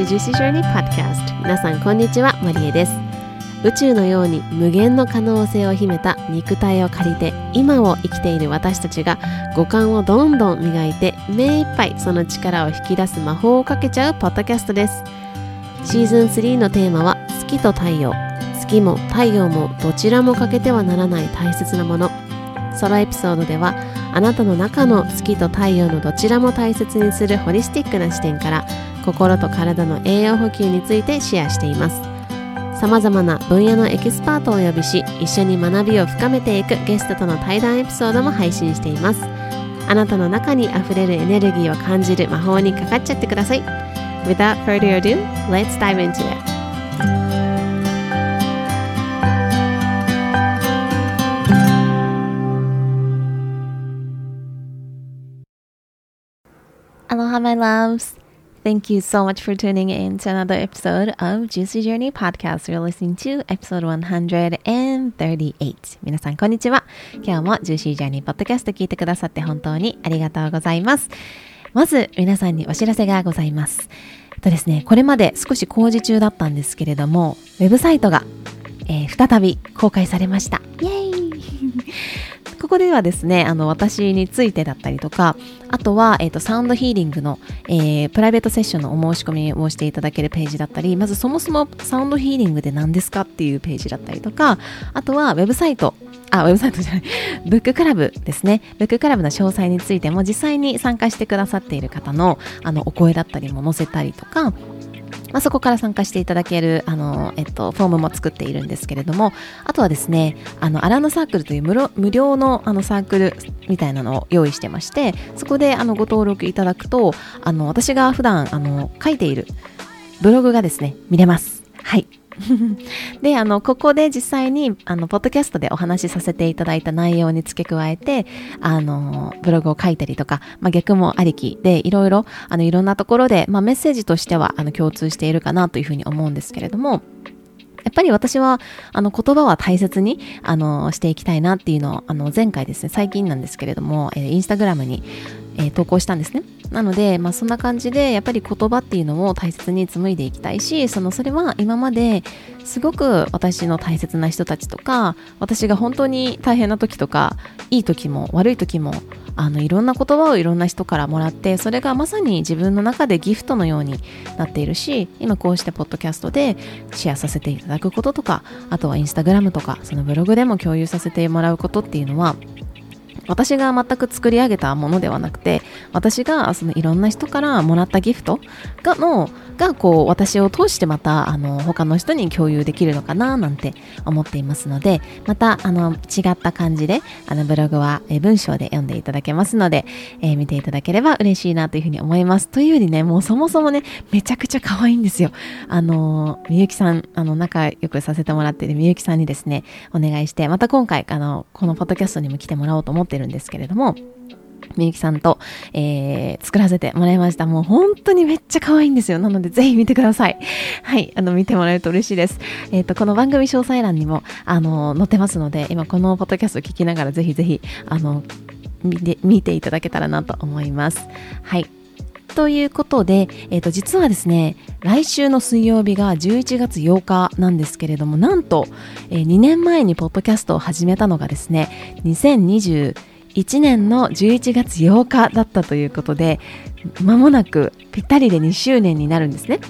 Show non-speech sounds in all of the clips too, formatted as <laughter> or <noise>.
Welcome to Juicy Journey Podcast 皆さんこんにちは。マリエです。宇宙のように無限の可能性を秘めた肉体を借りて今を生きている私たちが五感をどんどん磨いて目いっぱいその力を引き出す魔法をかけちゃうポッドキャストです。シーズン3のテーマは月と太陽。月も太陽もどちらも欠けてはならない大切なもの。ソロエピソードではあなたの中の月と太陽のどちらも大切にするホリスティックな視点から心と体の栄養補給についてシェアしています。さまざまな分野のエキスパートをお呼びし一緒に学びを深めていくゲストとの対談エピソードも配信しています。あなたの中にあふれるエネルギーを感じる魔法にかかっちゃってください。Without further ado, let's dive into it. My loves. Thank you so much for tuning in to another episode of Juicy Journey Podcast. You're listening to episode 138. 皆さん、こんにちは。今日も Juicy Journey Podcast 聞いてくださって本当にありがとうございます。まず、皆さんにお知らせがございます。とですね、これまで少し工事中だったんですけれども、ウェブサイトが、えー、再び公開されました。イエーイここではですね、あの、私についてだったりとか、あとは、えっ、ー、と、サウンドヒーリングの、えー、プライベートセッションのお申し込みをしていただけるページだったり、まずそもそもサウンドヒーリングで何ですかっていうページだったりとか、あとはウェブサイト、あ、ウェブサイトじゃない、<laughs> ブッククラブですね。ブッククラブの詳細についても実際に参加してくださっている方の、あの、お声だったりも載せたりとか、まあ、そこから参加していただけるあの、えっと、フォームも作っているんですけれどもあとはですねあのアランナサークルという無無料のあのサークルみたいなのを用意してましてそこであのご登録いただくとあの私が普段あの書いているブログがですね見れます。はい。<laughs> で、あの、ここで実際に、あの、ポッドキャストでお話しさせていただいた内容に付け加えて、あの、ブログを書いたりとか、まあ、逆もありきで、いろいろ、あの、いろんなところで、まあ、メッセージとしては、あの、共通しているかなというふうに思うんですけれども、やっぱり私は、あの、言葉は大切に、あの、していきたいなっていうのを、あの、前回ですね、最近なんですけれども、えー、インスタグラムに、えー、投稿したんですね。なので、まあ、そんな感じでやっぱり言葉っていうのを大切に紡いでいきたいしそのそれは今まですごく私の大切な人たちとか私が本当に大変な時とかいい時も悪い時もあのいろんな言葉をいろんな人からもらってそれがまさに自分の中でギフトのようになっているし今こうしてポッドキャストでシェアさせていただくこととかあとはインスタグラムとかそのブログでも共有させてもらうことっていうのは私が全く作り上げたものではなくて私がそのいろんな人からもらったギフトがのがこう私を通してまたあの他の人に共有できるのかななんて思っていますのでまたあの違った感じであのブログは、文章で読んでいただけますので、えー、見ていただければ嬉しいなというふうに思います。というよりねもうそもそもねめちゃくちゃ可愛いんですよ。あのみゆきさんあの仲良くさせてもらっているみゆきさんにですねお願いしてまた今回あのこのポッドキャストにも来てもらおうと思ってるんですけれどもみゆきさんと、えー、作らせてもらいました。もう本当にめっちゃ可愛いんですよ。なのでぜひ見てください。はい。あの、見てもらえると嬉しいです。えっ、ー、と、この番組詳細欄にも、あの、載ってますので、今このポッドキャスト聞きながらぜひぜひ、あの、見て見ていただけたらなと思います。はい。ということで、えっ、ー、と、実はですね、来週の水曜日が11月8日なんですけれども、なんと、えー、2年前にポッドキャストを始めたのがですね、2020 1年の11月8日だったということで間もなくぴったりで2周年になるんですね。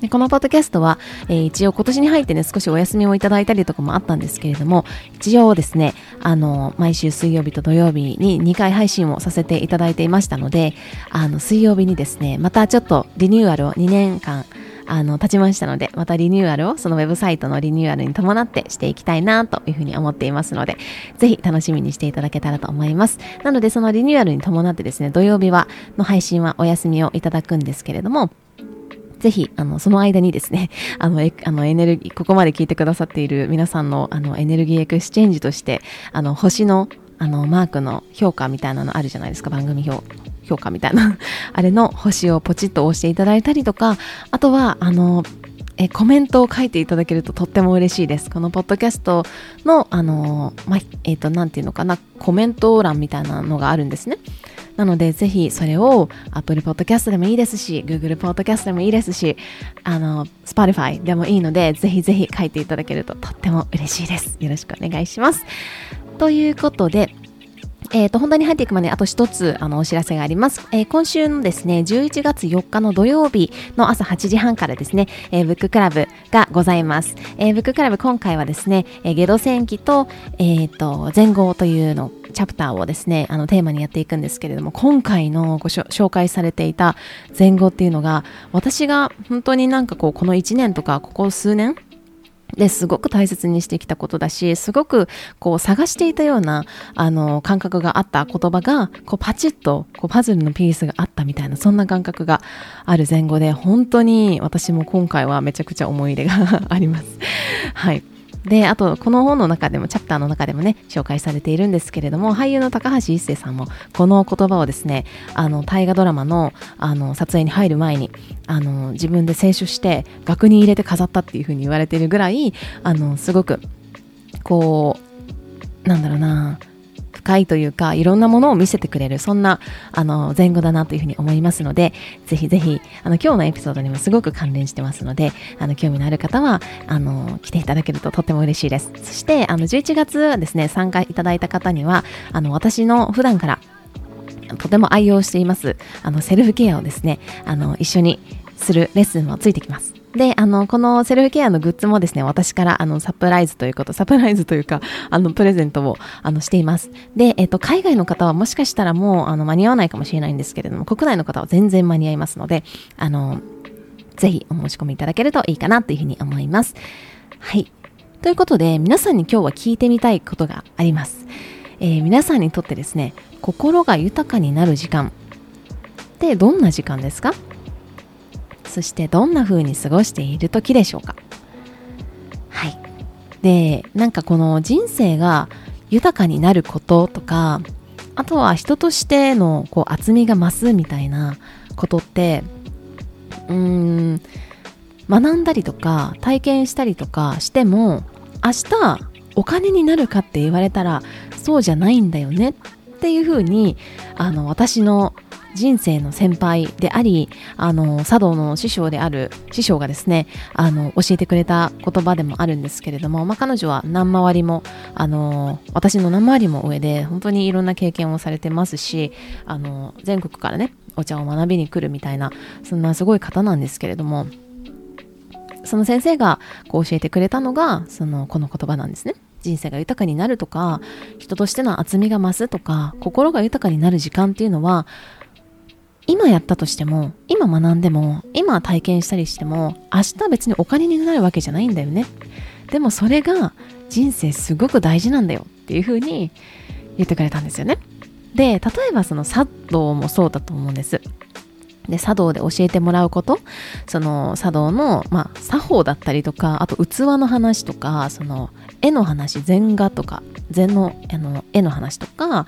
でこのポッドキャストは、えー、一応今年に入ってね少しお休みをいただいたりとかもあったんですけれども一応ですねあの毎週水曜日と土曜日に2回配信をさせていただいていましたのであの水曜日にですねまたちょっとリニューアルを2年間あの、経ちましたので、またリニューアルを、そのウェブサイトのリニューアルに伴ってしていきたいなというふうに思っていますので、ぜひ楽しみにしていただけたらと思います。なので、そのリニューアルに伴ってですね、土曜日は、の配信はお休みをいただくんですけれども、ぜひ、あの、その間にですね、<laughs> あの、えあのエネルギー、ここまで聞いてくださっている皆さんの、あの、エネルギー exchange として、あの、星の、あの、マークの評価みたいなのあるじゃないですか、番組表。評価みたいな <laughs> あれの星をポチッと押していただいたりとか、あとは、あの、えコメントを書いていただけるととっても嬉しいです。このポッドキャストの、あの、ま、えっ、ー、と、なんていうのかな、コメント欄みたいなのがあるんですね。なので、ぜひそれを Apple Podcast でもいいですし、Google Podcast でもいいですし、あの、Spotify でもいいので、ぜひぜひ書いていただけるととっても嬉しいです。よろしくお願いします。ということで、えっ、ー、と、本題に入っていくまであと一つ、あの、お知らせがあります。えー、今週のですね、11月4日の土曜日の朝8時半からですね、えー、ブッククラブがございます。えブッククラブ今回はですね、えゲド戦記と、えっ、と、前後というのチャプターをですね、あのテーマにやっていくんですけれども、今回のご紹介されていた前後っていうのが、私が本当になんかこう、この1年とか、ここ数年、ですごく大切にしてきたことだし、すごくこう探していたようなあの感覚があった言葉がこうパチッとこうパズルのピースがあったみたいなそんな感覚がある前後で本当に私も今回はめちゃくちゃ思い入れが <laughs> あります。はい。で、あと、この本の中でも、チャプターの中でもね、紹介されているんですけれども、俳優の高橋一生さんも、この言葉をですね、あの、大河ドラマの、あの、撮影に入る前に、あの、自分で清書して、額に入れて飾ったっていうふうに言われてるぐらい、あの、すごく、こう、なんだろうな、深いというかいろんなものを見せてくれるそんなあの前後だなというふうに思いますのでぜひぜひあの今日のエピソードにもすごく関連してますのであの興味のある方はあの来ていただけるととっても嬉しいです。そしてあの11月ですね参加いただいた方にはあの私の普段からとても愛用していますあのセルフケアをですねあの一緒にするレッスンもついてきます。で、あの、このセルフケアのグッズもですね、私からあのサプライズということ、サプライズというか、あの、プレゼントをあのしています。で、えっと、海外の方はもしかしたらもうあの間に合わないかもしれないんですけれども、国内の方は全然間に合いますので、あの、ぜひお申し込みいただけるといいかなというふうに思います。はい。ということで、皆さんに今日は聞いてみたいことがあります。えー、皆さんにとってですね、心が豊かになる時間ってどんな時間ですか？そしてどんな風に過ごしている時でしょうか。はい。でなんかこの人生が豊かになることとかあとは人としてのこう厚みが増すみたいなことってうーん学んだりとか体験したりとかしても明日お金になるかって言われたらそうじゃないんだよねっていうふうにあの私の人生の先輩であり、あの、茶道の師匠である師匠がですね、あの、教えてくれた言葉でもあるんですけれども、まあ、彼女は何回りも、あの、私の何回りも上で、本当にいろんな経験をされてますし、あの、全国からね、お茶を学びに来るみたいな、そんなすごい方なんですけれども、その先生がこう教えてくれたのが、その、この言葉なんですね。人生が豊かになるとか人としての厚みが増すとか心が豊かになる時間っていうのは今やったとしても、今学んでも、今体験したりしても、明日別にお金になるわけじゃないんだよね。でもそれが人生すごく大事なんだよっていうふうに言ってくれたんですよね。で、例えばその茶道もそうだと思うんです。で、茶道で教えてもらうこと、その茶道の、まあ、作法だったりとか、あと器の話とか、その絵の話、禅画とか、禅のあの絵の話とか、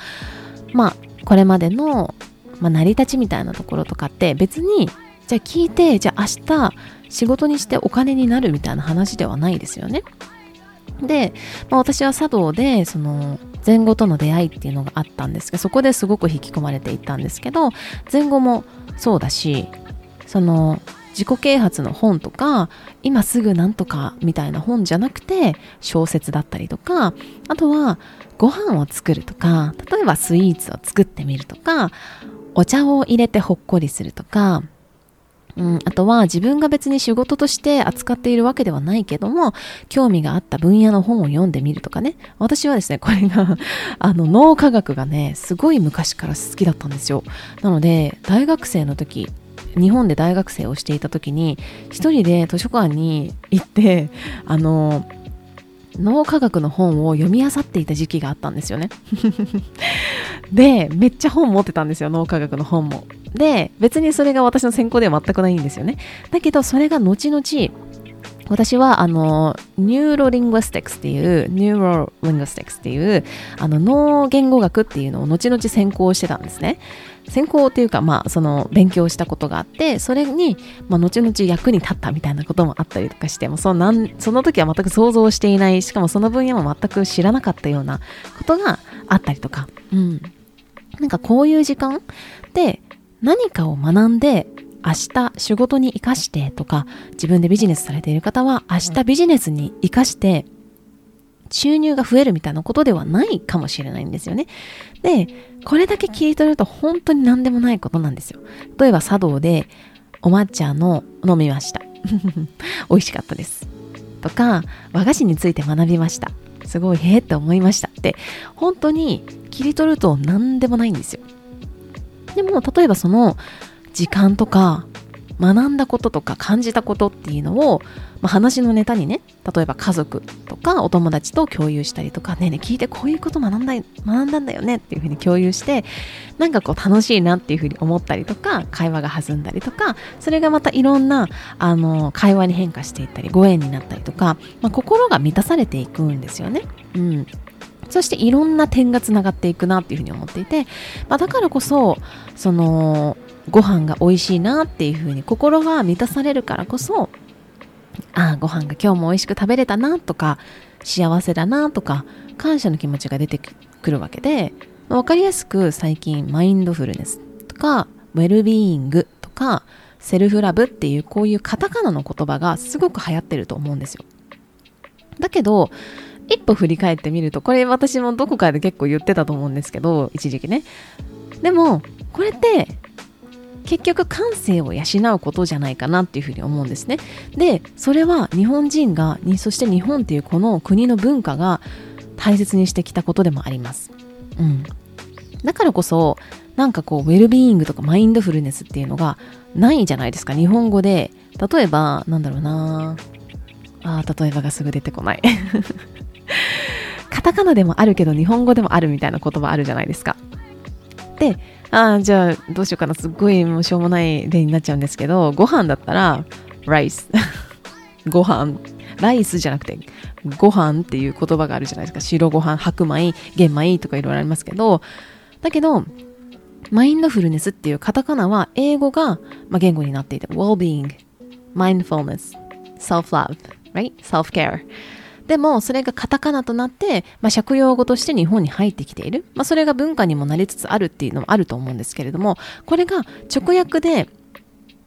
まあ、これまでのまあ、成り立ちみたいなところとかって別にじゃあ聞いてじゃあ明日仕事にしてお金になるみたいな話ではないですよね。で、まあ、私は茶道でその前後との出会いっていうのがあったんですけどそこですごく引き込まれていったんですけど前後もそうだしその自己啓発の本とか今すぐなんとかみたいな本じゃなくて小説だったりとかあとはご飯を作るとか例えばスイーツを作ってみるとかお茶を入れてほっこりするとか、うん、あとは自分が別に仕事として扱っているわけではないけども、興味があった分野の本を読んでみるとかね。私はですね、これが <laughs> あの、脳科学がね、すごい昔から好きだったんですよ。なので、大学生の時、日本で大学生をしていた時に、一人で図書館に行って、あの、脳科学の本を読み漁っていた時期があったんですよね。<laughs> でめっちゃ本持ってたんですよ脳科学の本も。で別にそれが私の専攻では全くないんですよね。だけどそれが後々私はあの neurolinguistics っていう neurolinguistics っていうあの脳言語学っていうのを後々専攻してたんですね。専攻っていうか、まあ、その勉強したことがあって、それに、まあ、後々役に立ったみたいなこともあったりとかして、もそのなんその時は全く想像していない、しかもその分野も全く知らなかったようなことがあったりとか、うん。なんかこういう時間って何かを学んで明日仕事に生かしてとか自分でビジネスされている方は明日ビジネスに生かして収入が増えるみたいなことではないかもしれないんですよね。で、これだけ切り取ると本当に何でもないことなんですよ。例えば茶道でお抹茶の飲みました。<laughs> 美味しかったです。とか、和菓子について学びました。すごいへえって思いましたって、本当に切り取ると何でもないんですよ。でも、例えばその時間とか学んだこととか感じたことっていうのを、まあ、話のネタにね例えば家族とかお友達と共有したりとかねえね聞いてこういうこと学んだ学んだんだよねっていうふうに共有してなんかこう楽しいなっていうふうに思ったりとか会話が弾んだりとかそれがまたいろんなあの会話に変化していったりご縁になったりとか、まあ、心が満たされていくんですよね。うんそしていろんな点がつながっていくなっていうふうに思っていて、まあ、だからこそそのご飯が美味しいなっていう風に心が満たされるからこそああご飯が今日も美味しく食べれたなとか幸せだなとか感謝の気持ちが出てくるわけで分かりやすく最近マインドフルネスとかウェルビーイングとかセルフラブっていうこういうカタカナの言葉がすごく流行ってると思うんですよ。だけど一歩振り返ってみるとこれ私もどこかで結構言ってたと思うんですけど一時期ね。でもこれって結局感性を養うことじゃないかなっていうふうに思うんですね。で、それは日本人が、そして日本っていうこの国の文化が大切にしてきたことでもあります。うん。だからこそ、なんかこう、ウェルビーイングとかマインドフルネスっていうのがないじゃないですか。日本語で。例えば、なんだろうなあ例えばがすぐ出てこない。<laughs> カタカナでもあるけど日本語でもあるみたいな言葉あるじゃないですか。で、ああ、じゃあどうしようかな。すっごいもうしょうもない例になっちゃうんですけど、ご飯だったら、ライス。<laughs> ご飯。ライスじゃなくて、ご飯っていう言葉があるじゃないですか。白ご飯、白米、玄米とかいろいろありますけど、だけど、マインドフルネスっていうカタカナは英語が、まあ、言語になっていて、well-being, mindfulness, self-love, right? self-care でもそれがカタカナとなって、まあ、借用語として日本に入ってきている、まあ、それが文化にもなりつつあるっていうのもあると思うんですけれどもこれが直訳で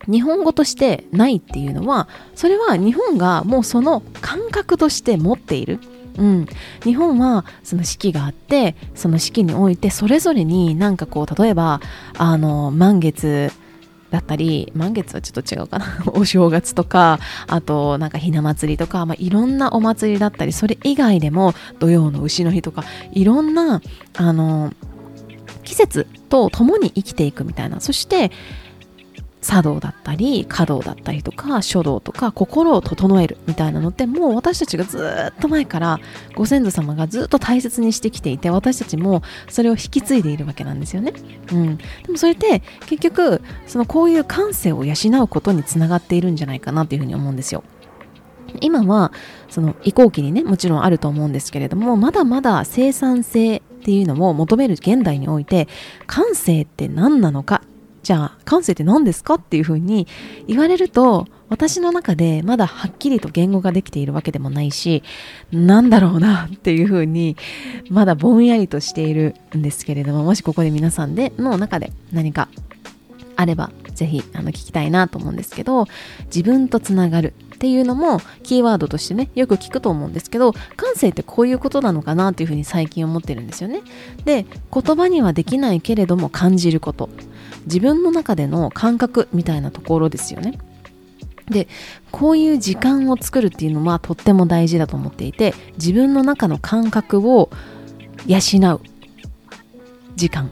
日本語としてないっていうのはそれは日本がもうその感覚として持っている。うん、日本はその四季があってその四季においてそれぞれになんかこう例えばあの満月だったり、満月はちょっと違うかな。<laughs> お正月とか、あとなんかひな祭りとか、まあ、いろんなお祭りだったり、それ以外でも土曜の丑の日とか、いろんな、あの、季節と共に生きていくみたいな。そして、茶道だったり華道だったりとか書道とか心を整えるみたいなのってもう私たちがずっと前からご先祖様がずっと大切にしてきていて私たちもそれを引き継いでいるわけなんですよね。うん、でもそれって結局そのこういう感性を養うことにつながっているんじゃないかなというふうに思うんですよ。今はその移行期にねもちろんあると思うんですけれどもまだまだ生産性っていうのを求める現代において感性って何なのかじゃあ感性って何ですかっていうふうに言われると私の中でまだはっきりと言語ができているわけでもないしなんだろうなっていうふうにまだぼんやりとしているんですけれどももしここで皆さんでの中で何かあればぜひあの聞きたいなと思うんですけど自分とつながるっていうのもキーワードとしてねよく聞くと思うんですけど感性ってこういうことなのかなっていうふうに最近思ってるんですよね。で言葉にはできないけれども感じること。自分の中での感覚みたいなところですよね。でこういう時間を作るっていうのはとっても大事だと思っていて自分の中の感覚を養う時間、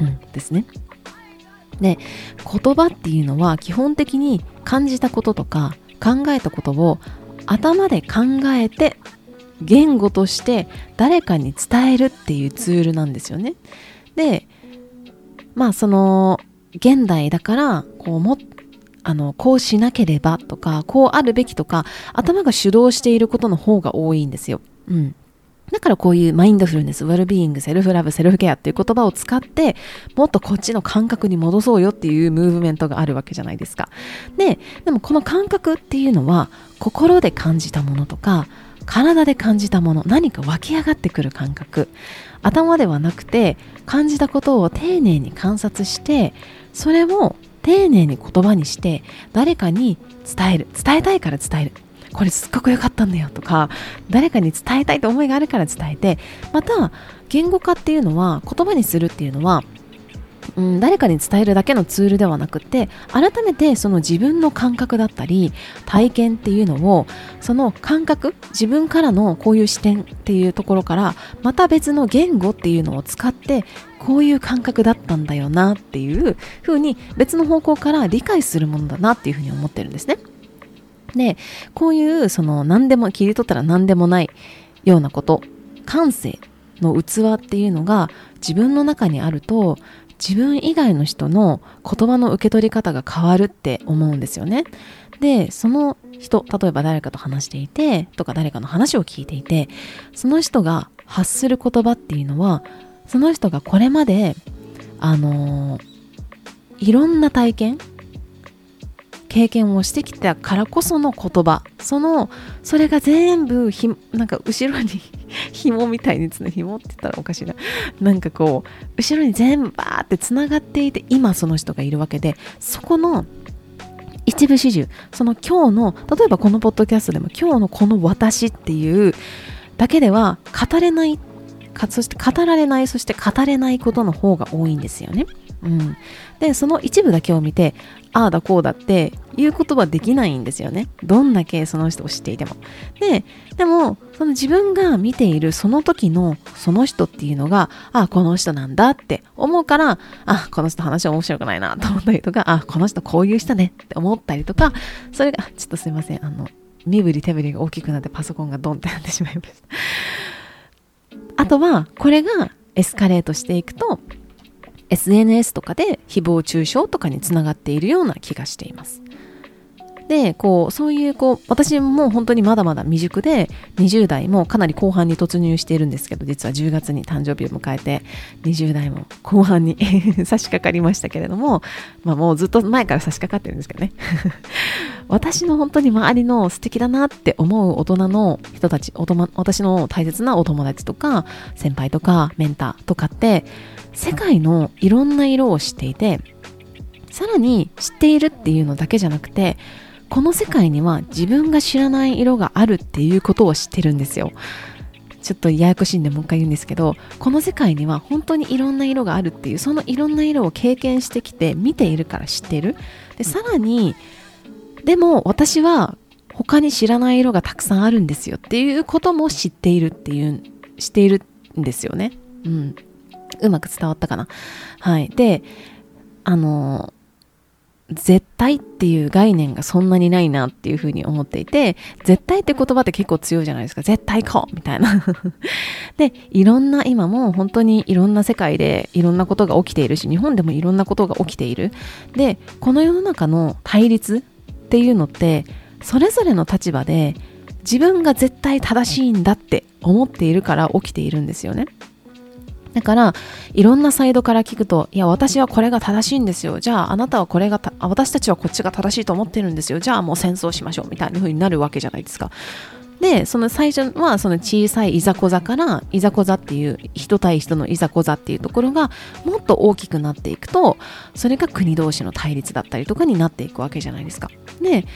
うん、ですね。で言葉っていうのは基本的に感じたこととか考えたことを頭で考えて言語として誰かに伝えるっていうツールなんですよね。でまあその現代だからこうもあのこうしなければとかこうあるべきとか頭が主導していることの方が多いんですよ。うん。だからこういうマインドフルネス、ウェルビーイング、 self-love、セルフケアっていう言葉を使って、もっとこっちの感覚に戻そうよっていうムーブメントがあるわけじゃないですか。で、でもこの感覚っていうのは、心で感じたものとか、体で感じたもの何か湧き上がってくる感覚頭ではなくて感じたことを丁寧に観察してそれを丁寧に言葉にして誰かに伝える。伝えたいから伝える。これすっごく良かったんだよとか誰かに伝えたいと思いがあるから伝えてまた言語化っていうのは言葉にするっていうのはうん、誰かに伝えるだけのツールではなくて改めてその自分の感覚だったり体験っていうのをその感覚自分からのこういう視点っていうところからまた別の言語っていうのを使ってこういう感覚だったんだよなっていうふうに別の方向から理解するものだなっていうふうに思ってるんですね。でこういうその何でも切り取ったら何でもないようなこと感性の器っていうのが自分の中にあると自分以外の人の言葉の受け取り方が変わるって思うんですよね。で、その人、例えば誰かと話していて、とか誰かの話を聞いていて、その人が発する言葉っていうのは、その人がこれまで、あのー、いろんな体験経験をしてきたからこその言葉そのそれが全部ひなんか後ろに <laughs> 紐みたいにつな紐って言ったらおかしいななんかこう後ろに全部バーってつながっていて今その人がいるわけでそこの一部始終その今日の例えばこのポッドキャストでも今日のこの私っていうだけでは語れないそして語られないそして語れないことの方が多いんですよね。うん、でその一部だけを見てああだこうだっていうことはできないんですよね。どんだけその人を知っていても。ででもその自分が見ているその時のその人っていうのがああこの人なんだって思うからあこの人話面白くないなと思ったりとかあこの人こういう人ねって思ったりとかそれがちょっとすいませんあの身振り手振りが大きくなってパソコンがドンってなってしまいました。あとはこれがエスカレートしていくと SNS とかで誹謗中傷とかにつながっているような気がしています。で、こう、そういう、こう、私も本当にまだまだ未熟で、20代もかなり後半に突入しているんですけど、実は10月に誕生日を迎えて、20代も後半に <laughs> 差し掛かりましたけれども、まあもうずっと前から差し掛かってるんですけどね。<laughs> 私の本当に周りの素敵だなって思う大人の人たち、私の大切なお友達とか、先輩とか、メンターとかって、世界のいろんな色を知っていてさらに知っているっていうのだけじゃなくてこの世界には自分が知らない色があるっていうことを知ってるんですよ。ちょっとややこしいんでもう一回言うんですけどこの世界には本当にいろんな色があるっていうそのいろんな色を経験してきて見ているから知ってる。でさらにでも私は他に知らない色がたくさんあるんですよっていうことも知っているっていう知っているんですよね。うん。うまく伝わったかな。はい。で、あの、絶対っていう概念がそんなにないなっていうふうに思っていて、絶対って言葉って結構強いじゃないですか。絶対こうみたいな。<laughs> で、いろんな今も本当にいろんな世界でいろんなことが起きているし、日本でもいろんなことが起きている。で、この世の中の対立っていうのって、それぞれの立場で自分が絶対正しいんだって思っているから起きているんですよね。だから、いろんなサイドから聞くと、いや、私はこれが正しいんですよ。じゃあ、あなたはこれが私たちはこっちが正しいと思ってるんですよ。じゃあ、もう戦争しましょう。みたいな風になるわけじゃないですか。で、その最初は、その小さいいざこざから、いざこざっていう、人対人のいざこざっていうところが、もっと大きくなっていくと、それが国同士の対立だったりとかになっていくわけじゃないですか。で、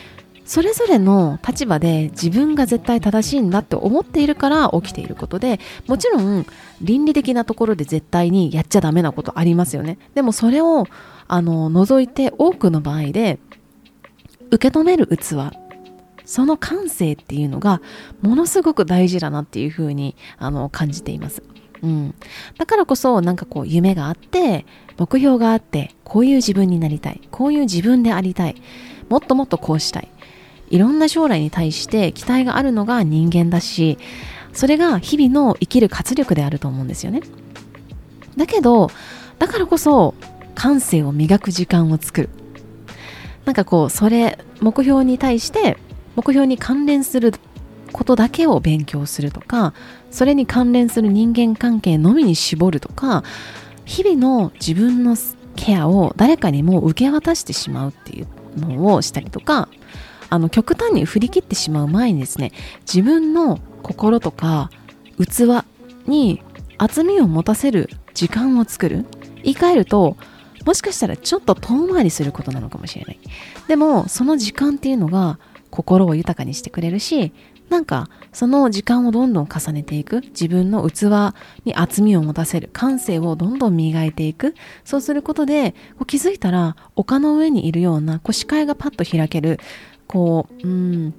それぞれの立場で自分が絶対正しいんだって思っているから起きていることでもちろん倫理的なところで絶対にやっちゃダメなことありますよねでもそれをあの除いて多くの場合で受け止める器その感性っていうのがものすごく大事だなっていうふうにあの感じています。うん、だからこそなんかこう夢があって目標があってこういう自分になりたいこういう自分でありたいもっともっとこうしたいいろんな将来に対して期待があるのが人間だしそれが日々の生きる活力であると思うんですよね。だけどだからこそ感性を磨く時間を作る。なんかこうそれ目標に対して目標に関連することだけを勉強するとかそれに関連する人間関係のみに絞るとか日々の自分のケアを誰かにも受け渡してしまうっていうのをしたりとかあの極端に振り切ってしまう前にですね自分の心とか器に厚みを持たせる時間を作る。言い換えるともしかしたらちょっと遠回りすることなのかもしれない。でもその時間っていうのが心を豊かにしてくれるしなんかその時間をどんどん重ねていく。自分の器に厚みを持たせる。感性をどんどん磨いていく。そうすることでこう気づいたら丘の上にいるようなこう視界がパッと開ける。こううん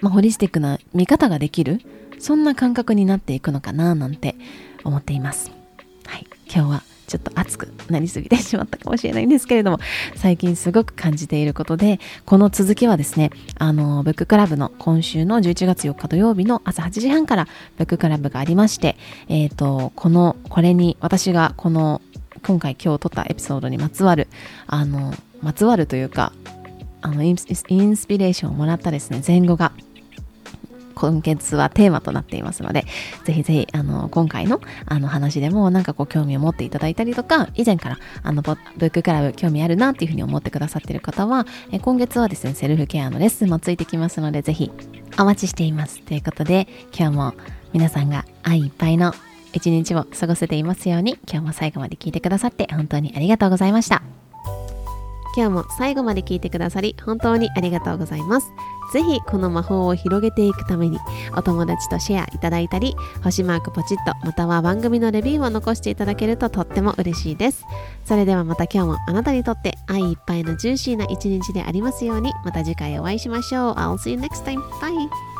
まあ、ホリスティックな見方ができるそんな感覚になっていくのかななんて思っています。はい。今日はちょっと熱くなりすぎてしまったかもしれないんですけれども最近すごく感じていることでこの続きはですねあのブッククラブの今週の11月4日土曜日の朝8時半からブッククラブがありましてえっ、ー、とこのこれに私がこの今回今日撮ったエピソードにまつわるあのまつわるというかあのインスピレーションをもらったですね前後が今月はテーマとなっていますので、ぜひぜひ、あの、今回のあの話でもなんかこう興味を持っていただいたりとか、以前からあのブッククラブ興味あるなっていうふうに思ってくださっている方は、え今月はですね、セルフケアのレッスンもついてきますので、ぜひお待ちしています。ということで、今日も皆さんが愛いっぱいの一日を過ごせていますように、今日も最後まで聞いてくださって本当にありがとうございました。今日も最後まで聞いてくださり本当にありがとうございます。ぜひこの魔法を広げていくためにお友達とシェアいただいたり星マークポチッとまたは番組のレビューを残していただけるととっても嬉しいです。それではまた今日もあなたにとって愛いっぱいのジューシーな一日でありますようにまた次回お会いしましょう。I'll see you next time. Bye!